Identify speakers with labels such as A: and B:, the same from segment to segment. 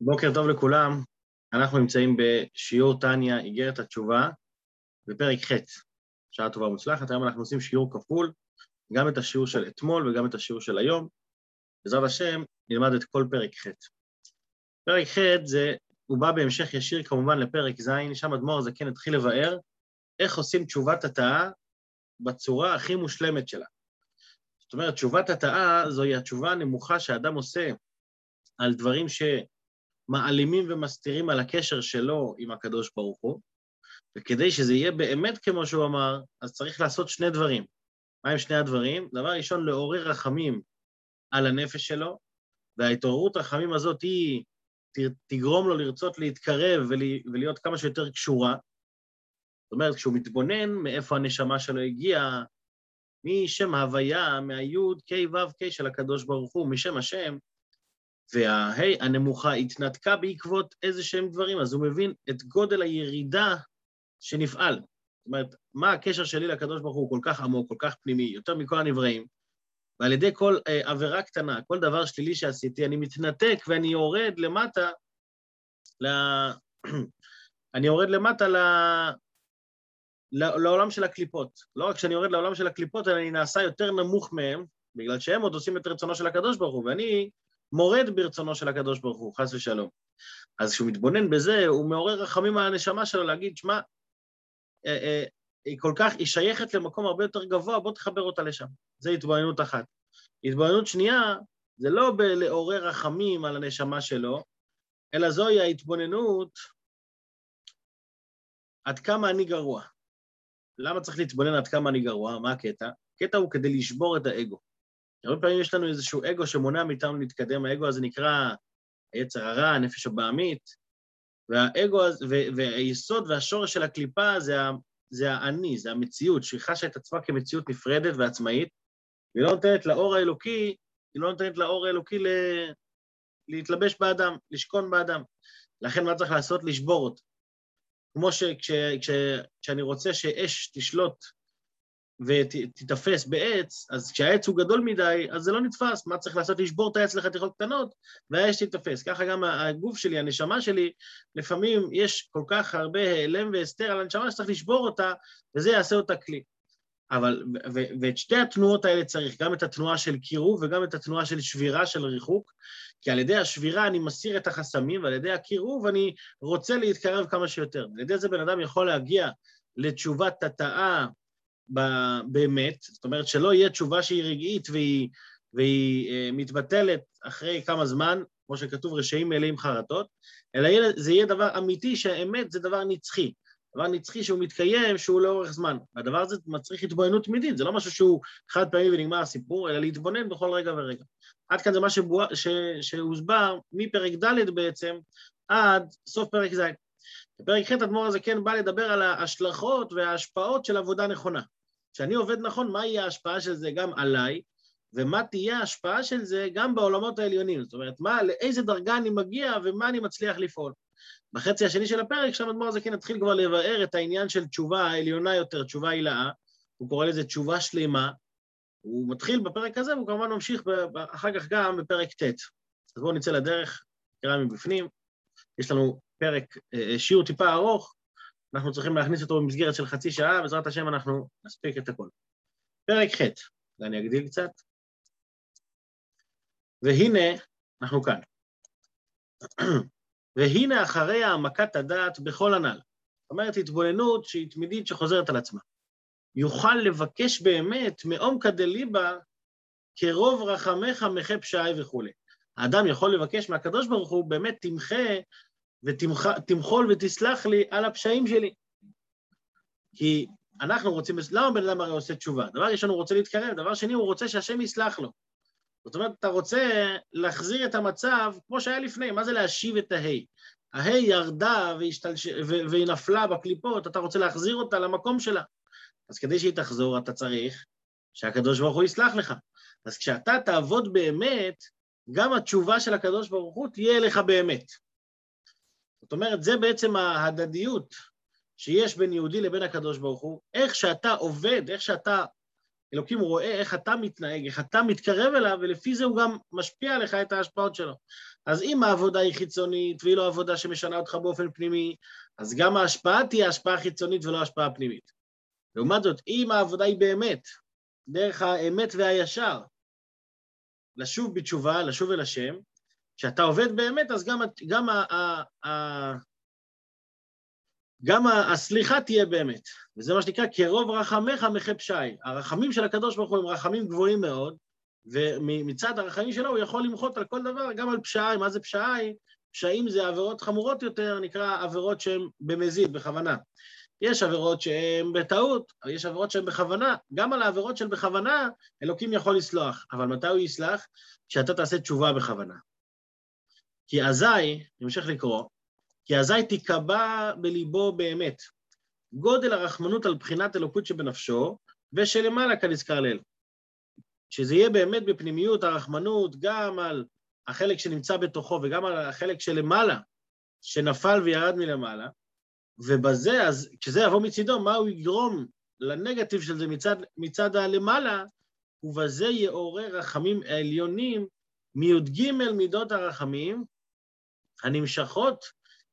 A: בוקר טוב לכולם, אנחנו נמצאים בשיעור טניה, איגרת התשובה, בפרק ח', שעה טובה ומוצלחת. היום אנחנו עושים שיעור כפול, גם את השיעור של אתמול וגם את השיעור של היום. בעזרת השם, נלמד את כל פרק ח'. פרק ח' זה, הוא בא בהמשך ישיר כמובן לפרק ז', שם אדמו"ר הזקן התחיל לבאר איך עושים תשובת התאה בצורה הכי מושלמת שלה. זאת אומרת, תשובת התאה זוהי התשובה הנמוכה שאדם עושה על דברים ש... מעלימים ומסתירים על הקשר שלו עם הקדוש ברוך הוא, וכדי שזה יהיה באמת כמו שהוא אמר, אז צריך לעשות שני דברים. מה הם שני הדברים? דבר ראשון, לעורר רחמים על הנפש שלו, וההתעוררות רחמים הזאת היא תגרום לו לרצות להתקרב ולהיות כמה שיותר קשורה. זאת אומרת, כשהוא מתבונן מאיפה הנשמה שלו הגיעה, משם ההוויה, מהיוד, ק' ו' ק' של הקדוש ברוך הוא, משם השם, וההי הנמוכה התנתקה בעקבות איזה שהם דברים, אז הוא מבין את גודל הירידה שנפעל. זאת אומרת, מה הקשר שלי לקדוש ברוך הוא כל כך עמוק, כל כך פנימי, יותר מכל הנבראים, ועל ידי כל אה, עבירה קטנה, כל דבר שלילי שעשיתי, אני מתנתק ואני יורד למטה, ל... אני יורד למטה ל... לעולם של הקליפות. לא רק שאני יורד לעולם של הקליפות, אלא אני נעשה יותר נמוך מהם, בגלל שהם עוד עושים את רצונו של הקדוש ברוך הוא, ואני מורד ברצונו של הקדוש ברוך הוא, חס ושלום. אז כשהוא מתבונן בזה, הוא מעורר רחמים על הנשמה שלו להגיד, שמע, אה, אה, היא כל כך, היא שייכת למקום הרבה יותר גבוה, בוא תחבר אותה לשם. זו התבוננות אחת. התבוננות שנייה, זה לא בלעורר רחמים על הנשמה שלו, אלא זוהי ההתבוננות עד כמה אני גרוע. למה צריך להתבונן עד כמה אני גרוע? מה הקטע? הקטע הוא כדי לשבור את האגו. הרבה פעמים יש לנו איזשהו אגו שמונע מאיתנו להתקדם, האגו הזה נקרא היצר הרע, הנפש הבעמית, והאגו, והיסוד והשורש של הקליפה זה, זה האני, זה המציאות, שהיא חשה את עצמה כמציאות נפרדת ועצמאית, והיא לא נותנת לאור האלוקי, היא לא נותנת לאור האלוקי ל... להתלבש באדם, לשכון באדם. לכן מה צריך לעשות? לשבור אותו. כמו שכשאני רוצה שאש תשלוט ותיתפס בעץ, אז כשהעץ הוא גדול מדי, אז זה לא נתפס. מה צריך לעשות? לשבור את העץ לחתיכות קטנות, והאש תיתפס. ככה גם הגוף שלי, הנשמה שלי, לפעמים יש כל כך הרבה העלם והסתר על הנשמה שצריך לשבור אותה, וזה יעשה אותה כלי. אבל, ואת שתי התנועות האלה צריך, גם את התנועה של קירוב וגם את התנועה של שבירה, של ריחוק, כי על ידי השבירה אני מסיר את החסמים, ועל ידי הקירוב אני רוצה להתקרב כמה שיותר. על ידי זה בן אדם יכול להגיע לתשובת התאה באמת, זאת אומרת שלא יהיה תשובה שהיא רגעית והיא, והיא אה, מתבטלת אחרי כמה זמן, כמו שכתוב רשעים מלאים חרטות, אלא זה יהיה דבר אמיתי שהאמת זה דבר נצחי. דבר נצחי שהוא מתקיים, שהוא לאורך זמן. והדבר הזה מצריך התבוננות תמידית, זה לא משהו שהוא חד פעמי ונגמר הסיפור, אלא להתבונן בכל רגע ורגע. עד כאן זה מה שבוע, ש, שהוסבר מפרק ד' בעצם עד סוף פרק ז'. בפרק ח' אדמו"ר הזה כן בא לדבר על ההשלכות וההשפעות של עבודה נכונה. כשאני עובד נכון, מה יהיה ההשפעה של זה גם עליי, ומה תהיה ההשפעה של זה גם בעולמות העליונים. זאת אומרת, מה, לאיזה דרגה אני מגיע ומה אני מצליח לפעול. בחצי השני של הפרק, שם אדמו"ר הזקן התחיל כבר לבאר את העניין של תשובה העליונה יותר, תשובה הילאה, הוא קורא לזה תשובה שלמה, הוא מתחיל בפרק הזה, והוא כמובן ממשיך אחר כך גם בפרק ט'. אז בואו נצא לדרך, נקרא מבפנים. יש לנו פרק, אה, שיעור טיפה ארוך, אנחנו צריכים להכניס אותו במסגרת של חצי שעה, בעזרת השם אנחנו נספיק את הכל. פרק ח', ואני אגדיל קצת. והנה, אנחנו כאן. והנה אחרי העמקת הדעת בכל הנ"ל. זאת אומרת, התבוננות שהיא תמידית שחוזרת על עצמה. יוכל לבקש באמת מעומקא דליבה כרוב רחמך מחה פשעי וכולי. האדם יכול לבקש מהקדוש ברוך הוא, באמת תמחה ותמחול ותסלח לי על הפשעים שלי. כי אנחנו רוצים, למה בן אדם הרי עושה תשובה? דבר ראשון, הוא רוצה להתקרב, דבר שני, הוא רוצה שהשם יסלח לו. זאת אומרת, אתה רוצה להחזיר את המצב כמו שהיה לפני, מה זה להשיב את ההי? ההי ירדה והשתלש... והיא נפלה בקליפות, אתה רוצה להחזיר אותה למקום שלה. אז כדי שהיא תחזור, אתה צריך שהקדוש ברוך הוא יסלח לך. אז כשאתה תעבוד באמת, גם התשובה של הקדוש ברוך הוא תהיה לך באמת. זאת אומרת, זה בעצם ההדדיות שיש בין יהודי לבין הקדוש ברוך הוא. איך שאתה עובד, איך שאתה אלוקים רואה איך אתה מתנהג, איך אתה מתקרב אליו, ולפי זה הוא גם משפיע עליך את ההשפעות שלו. אז אם העבודה היא חיצונית, והיא לא עבודה שמשנה אותך באופן פנימי, אז גם ההשפעה תהיה השפעה חיצונית ולא השפעה פנימית. לעומת זאת, אם העבודה היא באמת, דרך האמת והישר, לשוב בתשובה, לשוב אל השם, כשאתה עובד באמת, אז גם, גם, ה, ה, ה, גם הסליחה תהיה באמת. וזה מה שנקרא, כרוב רחמך מחה פשעי. הרחמים של הקדוש ברוך הוא הם רחמים גבוהים מאוד, ומצד הרחמים שלו הוא יכול למחות על כל דבר, גם על פשעי. מה זה פשעי? פשעים זה עבירות חמורות יותר, נקרא עבירות שהן במזיד, בכוונה. יש עבירות שהן בטעות, יש עבירות שהן בכוונה. גם על העבירות של בכוונה, אלוקים יכול לסלוח. אבל מתי הוא יסלח? כשאתה תעשה תשובה בכוונה. כי אזי, אני אמשיך לקרוא, כי אזי תיקבע בליבו באמת גודל הרחמנות על בחינת אלוקות שבנפשו, ושלמעלה כנזכר לאל. שזה יהיה באמת בפנימיות הרחמנות גם על החלק שנמצא בתוכו וגם על החלק שלמעלה, שנפל וירד מלמעלה, ובזה, אז כשזה יבוא מצידו, מה הוא יגרום לנגטיב של זה מצד, מצד הלמעלה, ובזה יעורר רחמים עליונים מי"ג מידות הרחמים הנמשכות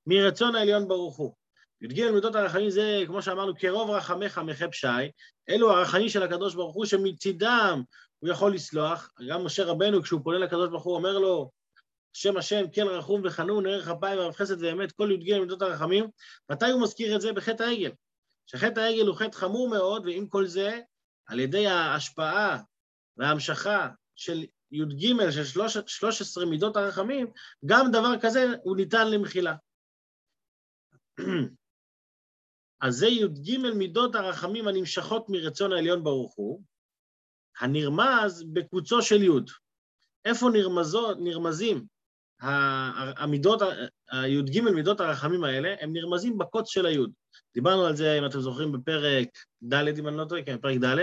A: מרצון העליון ברוך הוא. י"ג מידות הרחמים זה, כמו שאמרנו, קרוב רחמך מחי פשעי, אלו הרחמים של הקדוש ברוך הוא שמצידם הוא יכול לסלוח. גם משה רבנו, כשהוא פונה לקדוש ברוך הוא, אומר לו, שם השם, כן רחום וחנון, ערך אפיים ואהב חסד ואמת, כל י"ג מידות הרחמים. מתי הוא מזכיר את זה? בחטא העגל. שחטא העגל הוא חטא חמור מאוד, ועם כל זה, על ידי ההשפעה וההמשכה של י"ג, של 13 מידות הרחמים, גם דבר כזה הוא ניתן למחילה. אז זה י"ג מידות הרחמים הנמשכות מרצון העליון ברוך הוא, הנרמז בקוצו של י'. איפה נרמזות, נרמזים המידות, הי"ג מידות הרחמים האלה, הם נרמזים בקוץ של הי'. דיברנו על זה, אם אתם זוכרים, בפרק ד', אם אני לא טועה, כן, פרק ד'.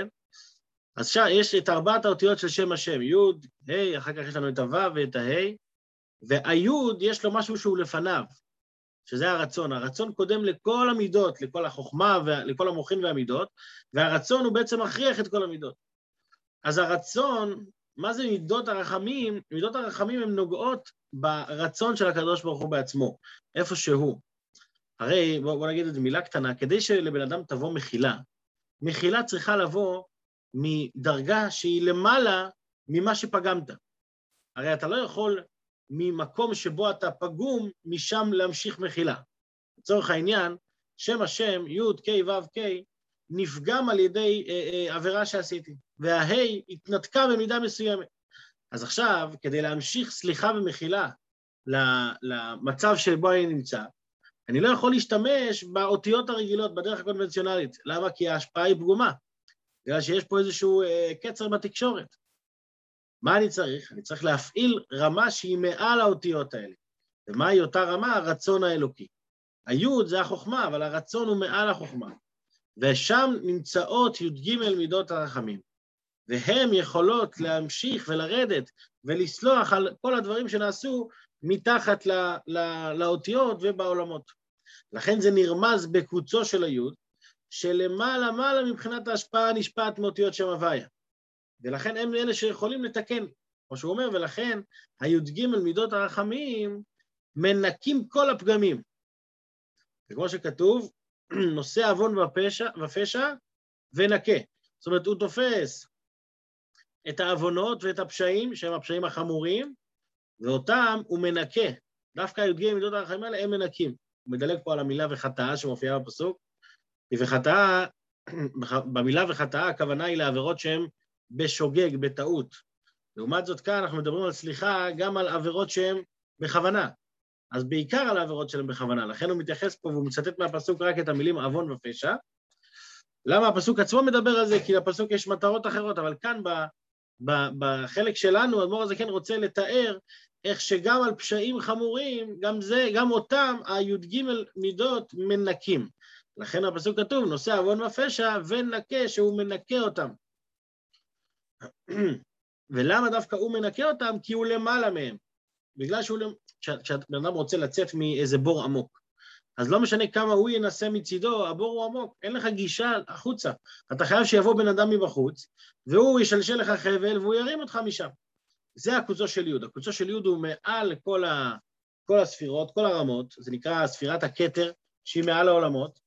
A: אז שם יש את ארבעת האותיות של שם השם, י', ה', אחר כך יש לנו את הו' ואת ה', והי' יש לו משהו שהוא לפניו, שזה הרצון. הרצון קודם לכל המידות, לכל החוכמה, לכל המוחין והמידות, והרצון הוא בעצם מכריח את כל המידות. אז הרצון, מה זה מידות הרחמים? מידות הרחמים הן נוגעות ברצון של הקדוש ברוך הוא בעצמו, איפה שהוא. הרי, בוא, בוא נגיד את זה מילה קטנה, כדי שלבן אדם תבוא מחילה, מחילה צריכה לבוא מדרגה שהיא למעלה ממה שפגמת. הרי אתה לא יכול ממקום שבו אתה פגום, משם להמשיך מחילה. לצורך העניין, שם השם, י' ק' ו' ק', נפגם על ידי אה, אה, עבירה שעשיתי, והה' התנתקה במידה מסוימת. אז עכשיו, כדי להמשיך סליחה ומחילה למצב שבו אני נמצא, אני לא יכול להשתמש באותיות הרגילות, בדרך הקונבנציונלית. למה? כי ההשפעה היא פגומה. בגלל שיש פה איזשהו אה, קצר בתקשורת. מה אני צריך? אני צריך להפעיל רמה שהיא מעל האותיות האלה. ומהי אותה רמה? הרצון האלוקי. היוד זה החוכמה, אבל הרצון הוא מעל החוכמה. ושם נמצאות י"ג מידות הרחמים. והן יכולות להמשיך ולרדת ולסלוח על כל הדברים שנעשו מתחת לא, לא, לאותיות ובעולמות. לכן זה נרמז בקוצו של היוד, שלמעלה מעלה מבחינת ההשפעה נשפעת מאותיות שם הוויה. ולכן הם אלה שיכולים לתקן, כמו שהוא אומר, ולכן הי"ג מידות הרחמים מנקים כל הפגמים. וכמו שכתוב, נושא עוון ופשע, ופשע ונקה. זאת אומרת, הוא תופס את העוונות ואת הפשעים, שהם הפשעים החמורים, ואותם הוא מנקה. דווקא י"ג מידות הרחמים האלה הם מנקים. הוא מדלג פה על המילה וחטאה שמופיעה בפסוק, וחטאה, במילה וחטאה הכוונה היא לעבירות שהן בשוגג, בטעות. לעומת זאת כאן אנחנו מדברים על סליחה גם על עבירות שהן בכוונה. אז בעיקר על העבירות שלהן בכוונה. לכן הוא מתייחס פה והוא מצטט מהפסוק רק את המילים עוון ופשע. למה הפסוק עצמו מדבר על זה? כי לפסוק יש מטרות אחרות, אבל כאן ב, ב, בחלק שלנו, אדמו"ר הזה כן רוצה לתאר איך שגם על פשעים חמורים, גם זה, גם אותם, הי"ג מידות מנקים. לכן הפסוק כתוב, נושא עוון ופשע ונקה, שהוא מנקה אותם. ולמה דווקא הוא מנקה אותם? כי הוא למעלה מהם. בגלל שהוא... כשבן אדם רוצה לצאת מאיזה בור עמוק, אז לא משנה כמה הוא ינסה מצידו, הבור הוא עמוק, אין לך גישה החוצה. אתה חייב שיבוא בן אדם מבחוץ, והוא ישלשל לך חבל והוא ירים אותך משם. זה הקוצו של יוד. הקוצו של יוד הוא מעל כל, ה, כל הספירות, כל הרמות, זה נקרא ספירת הכתר, שהיא מעל העולמות.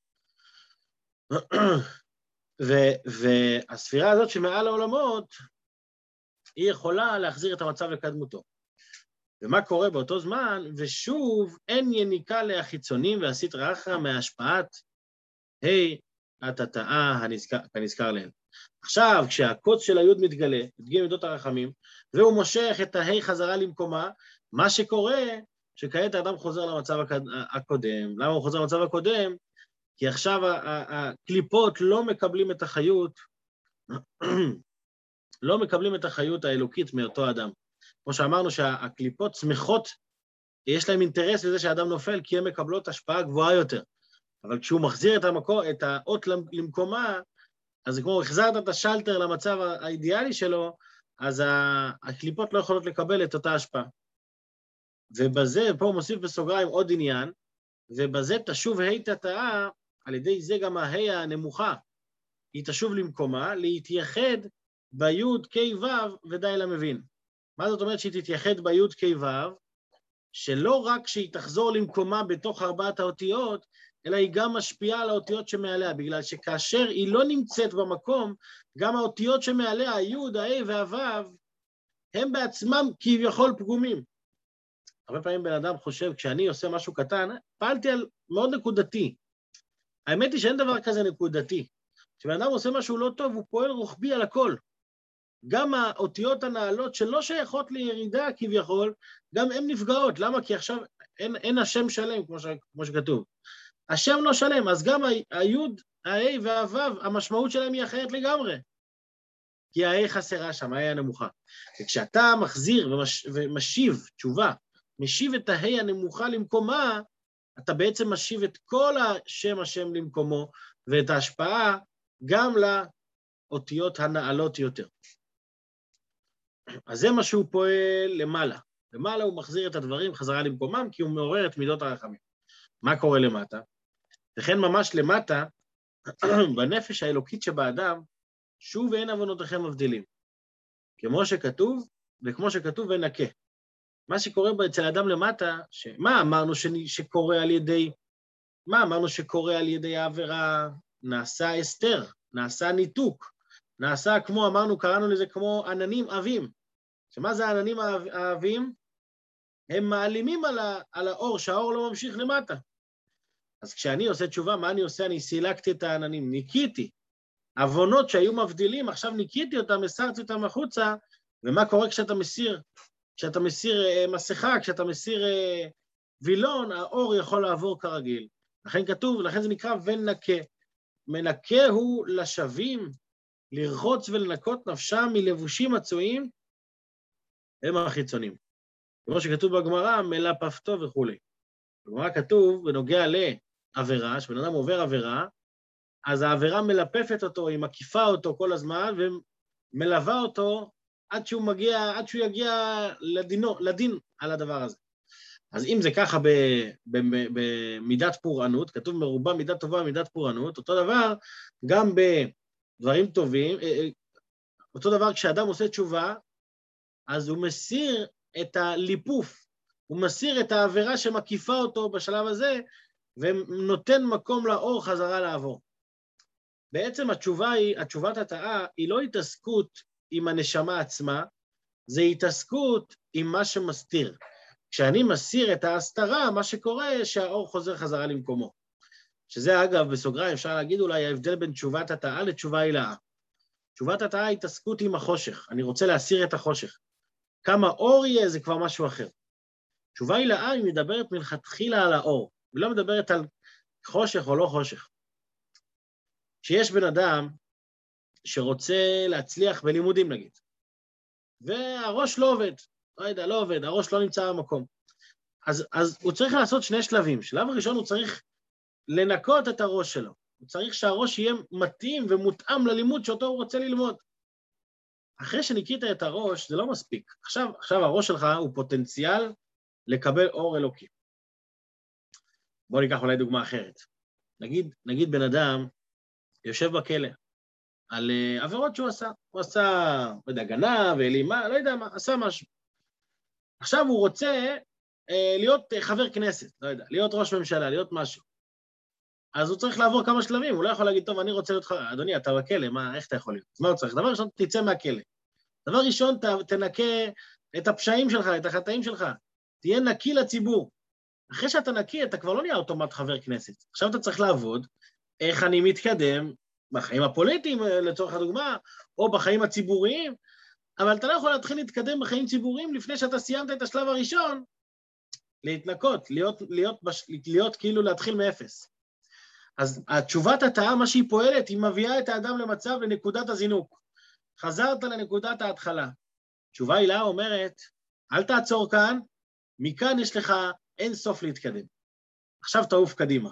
A: והספירה הזאת שמעל העולמות, היא יכולה להחזיר את המצב לקדמותו. ומה קורה באותו זמן? ושוב, אין יניקה להחיצונים והסטרא אחרא מהשפעת ה' התתאה כנזכר להם. עכשיו, כשהקוץ של היוד מתגלה, הדגים מידות הרחמים, והוא מושך את הה' חזרה למקומה, מה שקורה, שכעת האדם חוזר למצב הקודם. למה הוא חוזר למצב הקודם? כי עכשיו הקליפות לא מקבלים את החיות, לא מקבלים את החיות האלוקית מאותו אדם. כמו שאמרנו שהקליפות שמחות, יש להם אינטרס בזה שהאדם נופל, כי הן מקבלות השפעה גבוהה יותר. אבל כשהוא מחזיר את, המקור, את האות למקומה, אז זה כמו החזרת את השלטר למצב האידיאלי שלו, אז הקליפות לא יכולות לקבל את אותה השפעה. ובזה, פה הוא מוסיף בסוגריים עוד עניין, ובזה תשוב ה' תתאה, על ידי זה גם הה' הנמוכה, היא תשוב למקומה, להתייחד ביוד ק' ו' ודי למבין. מה זאת אומרת שהיא תתייחד ביוד ק' ו'? שלא רק שהיא תחזור למקומה בתוך ארבעת האותיות, אלא היא גם משפיעה על האותיות שמעליה, בגלל שכאשר היא לא נמצאת במקום, גם האותיות שמעליה, היוד, ה' והו', הם בעצמם כביכול פגומים. הרבה פעמים בן אדם חושב, כשאני עושה משהו קטן, פעלתי על מאוד נקודתי. האמת היא שאין דבר כזה נקודתי. כשבן אדם עושה משהו לא טוב, הוא פועל רוחבי על הכל. גם האותיות הנעלות שלא שייכות לירידה כביכול, גם הן נפגעות. למה? כי עכשיו אין, אין השם שלם, כמו, ש, כמו שכתוב. השם לא שלם, אז גם היוד, ה-A והוו, המשמעות שלהם היא אחרת לגמרי. כי ה-A חסרה שם, ה-A הנמוכה. וכשאתה מחזיר ומש, ומשיב תשובה, משיב את ה-A הנמוכה למקומה, אתה בעצם משיב את כל השם השם למקומו, ואת ההשפעה גם לאותיות הנעלות יותר. אז זה מה שהוא פועל למעלה. למעלה הוא מחזיר את הדברים חזרה למקומם, כי הוא מעורר את מידות הרחמים. מה קורה למטה? וכן ממש למטה, בנפש האלוקית שבאדם, שוב אין עוונותיכם מבדילים. כמו שכתוב, וכמו שכתוב ונקה. מה שקורה אצל האדם למטה, ש... מה אמרנו ש... שקורה על ידי, מה אמרנו שקורה על ידי העבירה? נעשה הסתר, נעשה ניתוק, נעשה כמו, אמרנו, קראנו לזה כמו עננים עבים. שמה זה העננים העבים? הם מעלימים על, ה... על האור, שהאור לא ממשיך למטה. אז כשאני עושה תשובה, מה אני עושה? אני סילקתי את העננים, ניקיתי. עוונות שהיו מבדילים, עכשיו ניקיתי אותם, הסרתי אותם החוצה, ומה קורה כשאתה מסיר? כשאתה מסיר uh, מסכה, כשאתה מסיר uh, וילון, האור יכול לעבור כרגיל. לכן כתוב, לכן זה נקרא ונקה. מנקה הוא לשווים, לרחוץ ולנקות נפשם מלבושים מצויים, הם החיצונים. כמו שכתוב בגמרא, מלפפתו וכולי. בגמרא כתוב, בנוגע לעבירה, שבן אדם עובר עבירה, אז העבירה מלפפת אותו, היא מקיפה אותו כל הזמן, ומלווה אותו עד שהוא מגיע, עד שהוא יגיע לדינו, לדין על הדבר הזה. אז אם זה ככה במידת פורענות, כתוב מרובה מידת טובה ומידת פורענות, אותו דבר גם בדברים טובים, אה, אה, אותו דבר כשאדם עושה תשובה, אז הוא מסיר את הליפוף, הוא מסיר את העבירה שמקיפה אותו בשלב הזה, ונותן מקום לאור חזרה לעבור. בעצם התשובה היא, התשובת התאה היא לא התעסקות עם הנשמה עצמה, זה התעסקות עם מה שמסתיר. כשאני מסיר את ההסתרה, מה שקורה, שהאור חוזר חזרה למקומו. שזה, אגב, בסוגריים, אפשר להגיד אולי ההבדל בין תשובת התאה לתשובה הילאה. תשובת התאה היא התעסקות עם החושך, אני רוצה להסיר את החושך. כמה אור יהיה זה כבר משהו אחר. תשובה הילאה היא מדברת מלכתחילה על האור, היא לא מדברת על חושך או לא חושך. כשיש בן אדם שרוצה להצליח בלימודים נגיד, והראש לא עובד, לא יודע, לא עובד, הראש לא נמצא במקום. אז, אז הוא צריך לעשות שני שלבים. שלב הראשון הוא צריך לנקות את הראש שלו. הוא צריך שהראש יהיה מתאים ומותאם ללימוד שאותו הוא רוצה ללמוד. אחרי שניקית את הראש, זה לא מספיק. עכשיו, עכשיו הראש שלך הוא פוטנציאל לקבל אור אלוקי. בואו ניקח אולי דוגמה אחרת. נגיד, נגיד בן אדם יושב בכלא על uh, עבירות שהוא עשה. הוא עשה, לא יודע, גנב, אלימה, לא יודע מה, עשה משהו. עכשיו הוא רוצה uh, להיות uh, חבר כנסת, לא יודע, להיות ראש ממשלה, להיות משהו. אז הוא צריך לעבור כמה שלבים, הוא לא יכול להגיד, טוב, אני רוצה להיות חבר, אדוני, אתה בכלא, מה, איך אתה יכול להיות? אז מה הוא צריך? דבר ראשון, תצא מהכלא. דבר ראשון, ת, תנקה את הפשעים שלך, את החטאים שלך. תהיה נקי לציבור. אחרי שאתה נקי, אתה כבר לא נהיה אוטומט חבר כנסת. עכשיו אתה צריך לעבוד, איך אני מתקדם בחיים הפוליטיים, לצורך הדוגמה, או בחיים הציבוריים, אבל אתה לא יכול להתחיל להתקדם בחיים ציבוריים לפני שאתה סיימת את השלב הראשון, להתנקות, להיות, להיות, להיות, להיות כאילו להתחיל מאפס. אז התשובת התאה, מה שהיא פועלת, היא מביאה את האדם למצב, לנקודת הזינוק. חזרת לנקודת ההתחלה. תשובה הילה אומרת, אל תעצור כאן, מכאן יש לך אין סוף להתקדם. עכשיו תעוף קדימה.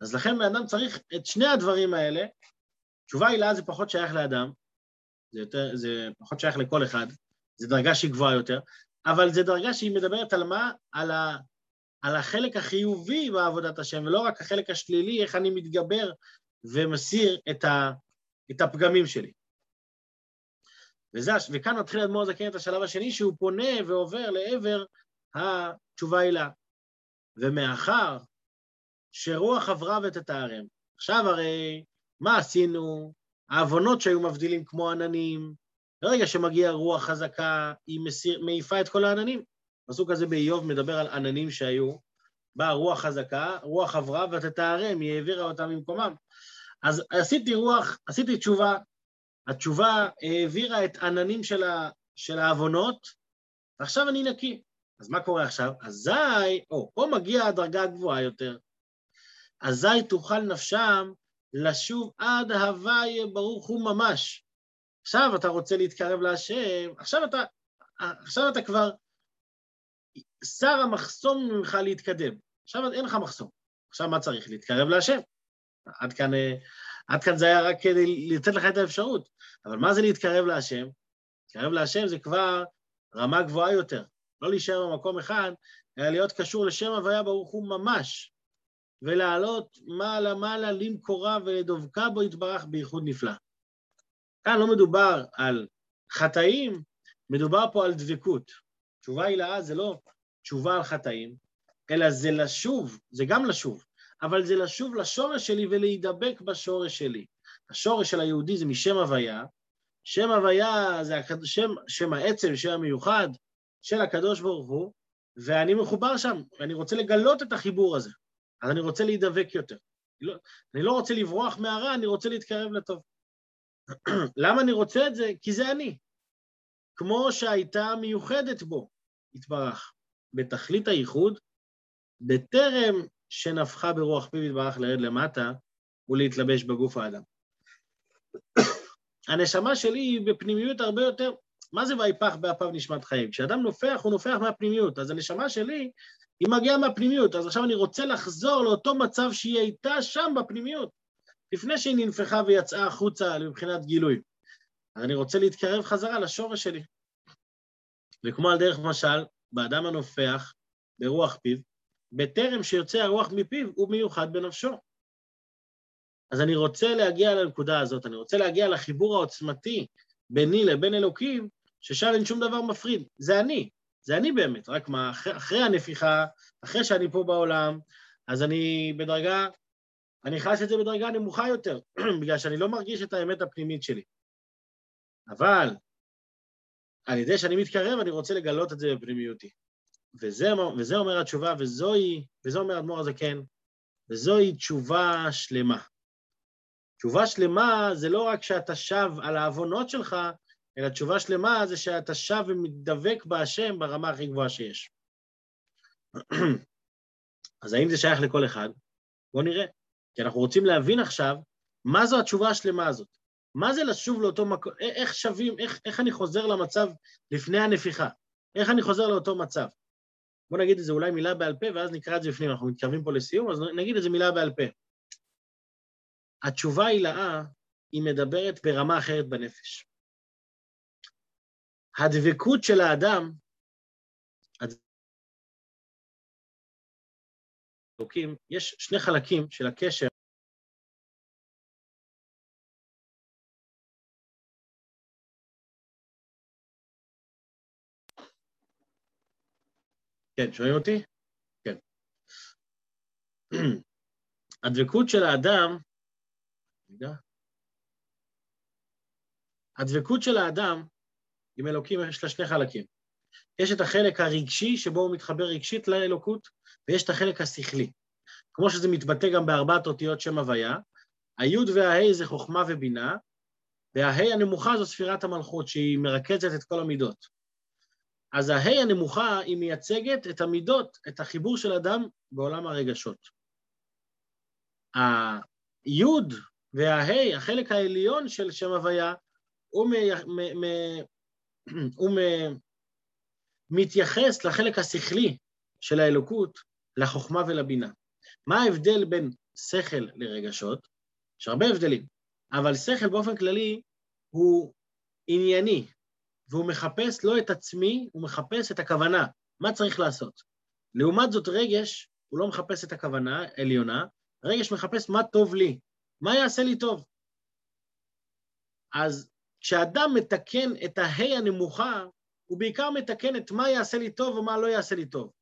A: אז לכן האדם צריך את שני הדברים האלה. תשובה הילה זה פחות שייך לאדם, זה, יותר, זה פחות שייך לכל אחד, זה דרגה שהיא גבוהה יותר, אבל זו דרגה שהיא מדברת על מה? על, ה, על החלק החיובי בעבודת השם, ולא רק החלק השלילי, איך אני מתגבר ומסיר את, ה, את הפגמים שלי. וזה, וכאן מתחיל אדמו"ר זקן את השלב השני, שהוא פונה ועובר לעבר התשובה הילה. ומאחר שרוח עברה ותתארם, עכשיו הרי מה עשינו? העוונות שהיו מבדילים כמו עננים, ברגע שמגיעה רוח חזקה, היא מסיר, מעיפה את כל העננים. הפסוק הזה באיוב מדבר על עננים שהיו, באה רוח חזקה, רוח עברה ותתארם, היא העבירה אותם ממקומם. אז עשיתי רוח, עשיתי תשובה, התשובה העבירה את עננים של, של העוונות, ועכשיו אני נקי. אז מה קורה עכשיו? אזי, או, פה מגיעה הדרגה הגבוהה יותר. אזי תוכל נפשם לשוב עד הוואי ברוך הוא ממש. עכשיו אתה רוצה להתקרב להשם, עכשיו אתה, עכשיו אתה כבר, שר המחסום ממך להתקדם. עכשיו אין לך מחסום. עכשיו מה צריך? להתקרב להשם. עד כאן, עד כאן זה היה רק כדי לתת לך את האפשרות. אבל מה זה להתקרב להשם? להתקרב להשם זה כבר רמה גבוהה יותר. לא להישאר במקום אחד, אלא להיות קשור לשם הוויה ברוך הוא ממש, ולעלות מעלה-מעלה למקורה ולדבקה בו יתברך בייחוד נפלא. כאן לא מדובר על חטאים, מדובר פה על דבקות. תשובה הילאה זה לא תשובה על חטאים, אלא זה לשוב, זה גם לשוב, אבל זה לשוב לשורש שלי ולהידבק בשורש שלי. השורש של היהודי זה משם הוויה, שם הוויה זה שם, שם העצם, שם המיוחד, של הקדוש ברוך הוא, ואני מחובר שם, ואני רוצה לגלות את החיבור הזה. אז אני רוצה להידבק יותר. אני לא, אני לא רוצה לברוח מהרע, אני רוצה להתקרב לטוב. למה אני רוצה את זה? כי זה אני. כמו שהייתה מיוחדת בו, יתברך, בתכלית הייחוד, בטרם שנפחה ברוח פיו יתברך לרד למטה ולהתלבש בגוף האדם. הנשמה שלי היא בפנימיות הרבה יותר מה זה ויפח באפיו נשמת חיים? כשאדם נופח, הוא נופח מהפנימיות. אז הנשמה שלי, היא מגיעה מהפנימיות. אז עכשיו אני רוצה לחזור לאותו מצב שהיא הייתה שם בפנימיות, לפני שהיא ננפחה ויצאה החוצה מבחינת גילוי. אני רוצה להתקרב חזרה לשורש שלי. וכמו על דרך משל, באדם הנופח, ברוח פיו, בטרם שיוצא הרוח מפיו, הוא מיוחד בנפשו. אז אני רוצה להגיע לנקודה הזאת, אני רוצה להגיע לחיבור העוצמתי ביני לבין אלוקים, ששם אין שום דבר מפריד. זה אני, זה אני באמת, רק מה, אחרי, אחרי הנפיחה, אחרי שאני פה בעולם, אז אני בדרגה, אני חש את זה בדרגה נמוכה יותר, בגלל שאני לא מרגיש את האמת הפנימית שלי. אבל על ידי שאני מתקרב, אני רוצה לגלות את זה בפנימיותי. וזה, וזה אומר התשובה, וזוהי, וזה אומר אדמו"ר הזקן, וזוהי תשובה שלמה. תשובה שלמה זה לא רק שאתה שב על העוונות שלך, אלא תשובה שלמה זה שאתה שב ומתדבק בהשם ברמה הכי גבוהה שיש. אז האם זה שייך לכל אחד? בואו נראה. כי אנחנו רוצים להבין עכשיו מה זו התשובה השלמה הזאת. מה זה לשוב לאותו מקום, איך שווים, איך, איך אני חוזר למצב לפני הנפיחה? איך אני חוזר לאותו מצב? בואו נגיד את זה אולי מילה בעל פה, ואז נקרא את זה בפנים, אנחנו מתקרבים פה לסיום, אז נגיד את זה מילה בעל פה. התשובה הילאה, היא מדברת ברמה אחרת בנפש. הדבקות של האדם, יש שני חלקים של הקשר. כן, שומעים אותי? כן. הדבקות של האדם, הדבקות של האדם עם אלוקים יש לה שני חלקים. יש את החלק הרגשי, שבו הוא מתחבר רגשית לאלוקות, ויש את החלק השכלי. כמו שזה מתבטא גם בארבעת אותיות שם הוויה, היוד וההי זה חוכמה ובינה, וההי הנמוכה זו ספירת המלכות, שהיא מרכזת את כל המידות. אז ההי הנמוכה היא מייצגת את המידות, את החיבור של אדם בעולם הרגשות. היוד וההי, החלק העליון של שם הוויה, הוא, הוא מתייחס לחלק השכלי של האלוקות, לחוכמה ולבינה. מה ההבדל בין שכל לרגשות? יש הרבה הבדלים, אבל שכל באופן כללי הוא ענייני, והוא מחפש לא את עצמי, הוא מחפש את הכוונה, מה צריך לעשות. לעומת זאת רגש, הוא לא מחפש את הכוונה עליונה, רגש מחפש מה טוב לי, מה יעשה לי טוב. אז כשאדם מתקן את ההי הנמוכה, הוא בעיקר מתקן את מה יעשה לי טוב ומה לא יעשה לי טוב.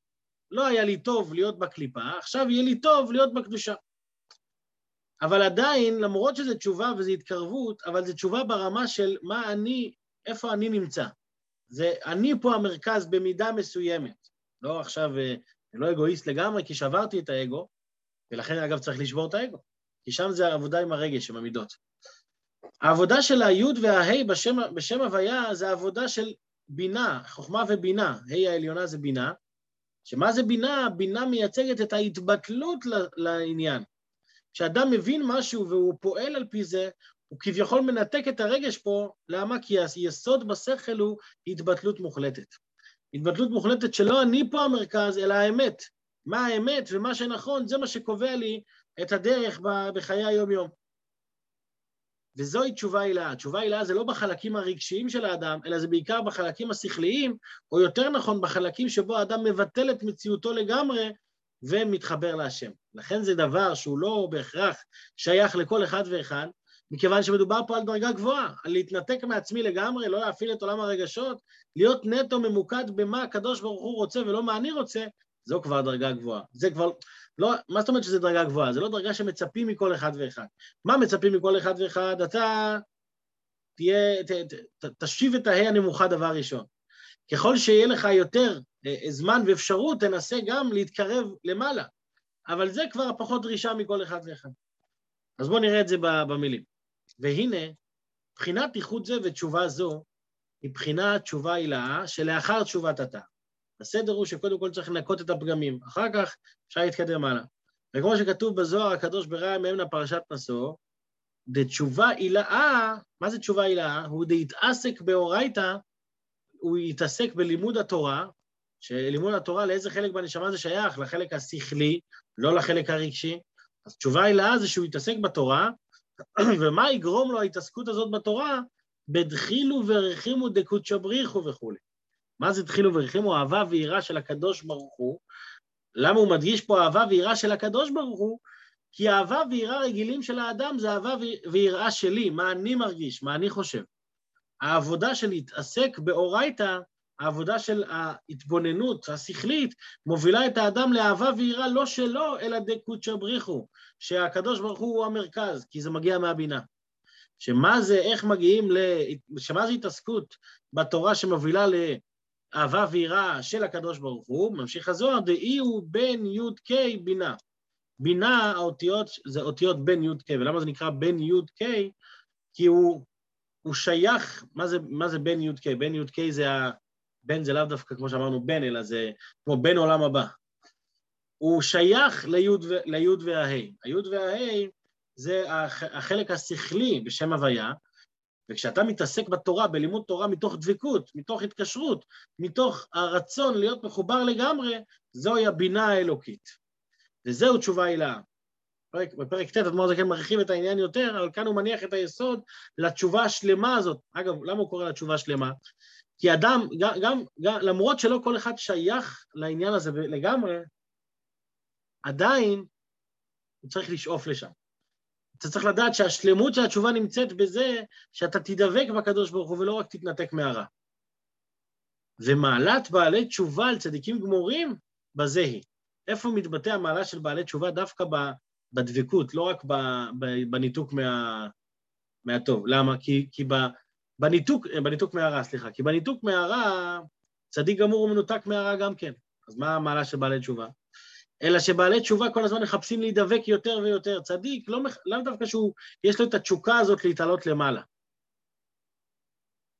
A: לא היה לי טוב להיות בקליפה, עכשיו יהיה לי טוב להיות בקדושה. אבל עדיין, למרות שזו תשובה וזו התקרבות, אבל זו תשובה ברמה של מה אני, איפה אני נמצא. זה אני פה המרכז במידה מסוימת. לא עכשיו, אה, לא אגואיסט לגמרי, כי שברתי את האגו, ולכן אגב צריך לשבור את האגו. כי שם זה העבודה עם הרגש, עם המידות. העבודה של היוד וההי בשם, בשם הוויה זה עבודה של בינה, חוכמה ובינה. ה' העליונה זה בינה. שמה זה בינה? בינה מייצגת את ההתבטלות לעניין. כשאדם מבין משהו והוא פועל על פי זה, הוא כביכול מנתק את הרגש פה, למה? כי היסוד בשכל הוא התבטלות מוחלטת. התבטלות מוחלטת שלא אני פה המרכז, אלא האמת. מה האמת ומה שנכון, זה מה שקובע לי את הדרך בחיי היום-יום. וזוהי תשובה הילאה. תשובה הילאה זה לא בחלקים הרגשיים של האדם, אלא זה בעיקר בחלקים השכליים, או יותר נכון, בחלקים שבו האדם מבטל את מציאותו לגמרי ומתחבר להשם. לכן זה דבר שהוא לא בהכרח שייך לכל אחד ואחד, מכיוון שמדובר פה על דרגה גבוהה, על להתנתק מעצמי לגמרי, לא להפעיל את עולם הרגשות, להיות נטו ממוקד במה הקדוש ברוך הוא רוצה ולא מה אני רוצה, זו כבר דרגה גבוהה. זה כבר, לא, מה זאת אומרת שזו דרגה גבוהה? זו לא דרגה שמצפים מכל אחד ואחד. מה מצפים מכל אחד ואחד? אתה תהיה, ת, ת, ת, תשיב את ההא הנמוכה דבר ראשון. ככל שיהיה לך יותר אה, זמן ואפשרות, תנסה גם להתקרב למעלה. אבל זה כבר פחות דרישה מכל אחד ואחד. אז בואו נראה את זה במילים. והנה, בחינת איחוד זה ותשובה זו, היא בחינת תשובה הילאה שלאחר תשובת התא. הסדר הוא שקודם כל צריך לנקות את הפגמים, אחר כך אפשר להתקדם הלאה. וכמו שכתוב בזוהר הקדוש ברא מאמנה פרשת נשוא, דתשובה הילאה, מה זה תשובה הילאה? הוא דהתעסק באורייתא, הוא יתעסק בלימוד התורה, שלימוד התורה לאיזה חלק בנשמה זה שייך? לחלק השכלי, לא לחלק הרגשי. אז תשובה הילאה זה שהוא יתעסק בתורה, ומה יגרום לו ההתעסקות הזאת בתורה? בדחילו ורחימו דקודשא בריחו וכולי. מה זה התחילו והרחימו? אהבה ויראה של הקדוש ברוך הוא. למה הוא מדגיש פה אהבה ויראה של הקדוש ברוך הוא? כי אהבה ויראה רגילים של האדם זה אהבה ויראה שלי, מה אני מרגיש, מה אני חושב. העבודה של להתעסק באורייתא, העבודה של ההתבוננות השכלית, מובילה את האדם לאהבה ויראה לא שלו, אלא דקודשא בריחו, שהקדוש ברוך הוא המרכז, כי זה מגיע מהבינה. שמה זה, איך מגיעים ל... שמה זה התעסקות בתורה שמובילה אהבה ויראה של הקדוש ברוך הוא, ממשיך הזוהר, דאי הוא בן י"ק בינה. בינה, האותיות, זה אותיות בן י"ק, ולמה זה נקרא בן י"ק? כי הוא, הוא שייך, מה זה, מה זה בן י"ק? בן י"ק זה ה... בן זה לאו דווקא כמו שאמרנו בן, אלא זה כמו בן עולם הבא. הוא שייך ליוד וההי. היוד וההי זה החלק השכלי בשם הוויה, וכשאתה מתעסק בתורה, בלימוד תורה מתוך דבקות, מתוך התקשרות, מתוך הרצון להיות מחובר לגמרי, זוהי הבינה האלוקית. וזהו תשובה הילאה. בפרק ט' אדמו"ר זקן מרחיב את העניין יותר, אבל כאן הוא מניח את היסוד לתשובה השלמה הזאת. אגב, למה הוא קורא לה תשובה שלמה? כי אדם, גם, גם, גם, למרות שלא כל אחד שייך לעניין הזה לגמרי, עדיין הוא צריך לשאוף לשם. אתה צריך לדעת שהשלמות של התשובה נמצאת בזה שאתה תדבק בקדוש ברוך הוא ולא רק תתנתק מהרע. ומעלת בעלי תשובה על צדיקים גמורים, בזה היא. איפה מתבטא המעלה של בעלי תשובה? דווקא בדבקות, לא רק בניתוק מה, מהטוב. למה? כי, כי בניתוק, בניתוק מהרע, סליחה, כי בניתוק מהרע, צדיק גמור הוא מנותק מהרע גם כן. אז מה המעלה של בעלי תשובה? אלא שבעלי תשובה כל הזמן מחפשים להידבק יותר ויותר. צדיק, לא, לאו דווקא שהוא, יש לו את התשוקה הזאת להתעלות למעלה.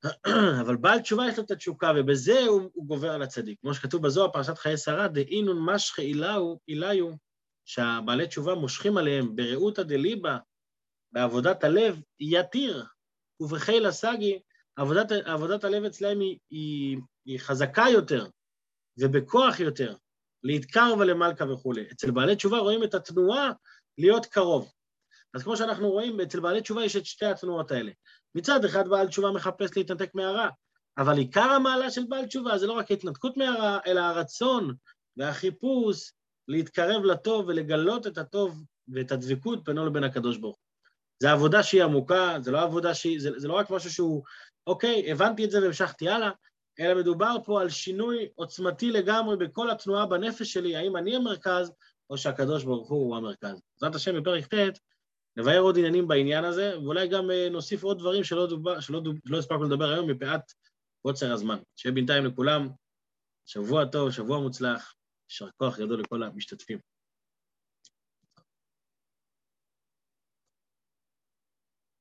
A: אבל בעל תשובה יש לו את התשוקה, ובזה הוא, הוא גובר על הצדיק. כמו שכתוב בזוהר, פרשת חיי שרה, דאינון משכי אילאו, אילאיו, שהבעלי תשובה מושכים עליהם ברעותא דליבה, בעבודת הלב, יתיר, ובחיל הסגי, עבודת, עבודת הלב אצלהם היא, היא, היא חזקה יותר ובכוח יותר, להתקרב למלכה וכולי. אצל בעלי תשובה רואים את התנועה להיות קרוב. אז כמו שאנחנו רואים, אצל בעלי תשובה יש את שתי התנועות האלה. מצד אחד בעל תשובה מחפש להתנתק מהרע, אבל עיקר המעלה של בעל תשובה זה לא רק ההתנתקות מהרע, אלא הרצון והחיפוש להתקרב לטוב ולגלות את הטוב ואת הדבקות בינו לבין הקדוש ברוך הוא. זו עבודה שהיא עמוקה, זה לא עבודה שהיא, זה, זה לא רק משהו שהוא, אוקיי, הבנתי את זה והמשכתי הלאה, אלא מדובר פה על שינוי עוצמתי לגמרי בכל התנועה בנפש שלי, האם אני המרכז או שהקדוש ברוך הוא המרכז. בעזרת השם בפרק ט' נבהר עוד עניינים בעניין הזה, ואולי גם אה, נוסיף עוד דברים שלא, דובר, שלא, דובר, שלא הספקנו לדבר היום מפאת קוצר הזמן. שיהיה בינתיים לכולם שבוע טוב, שבוע מוצלח, יישר כוח גדול לכל המשתתפים.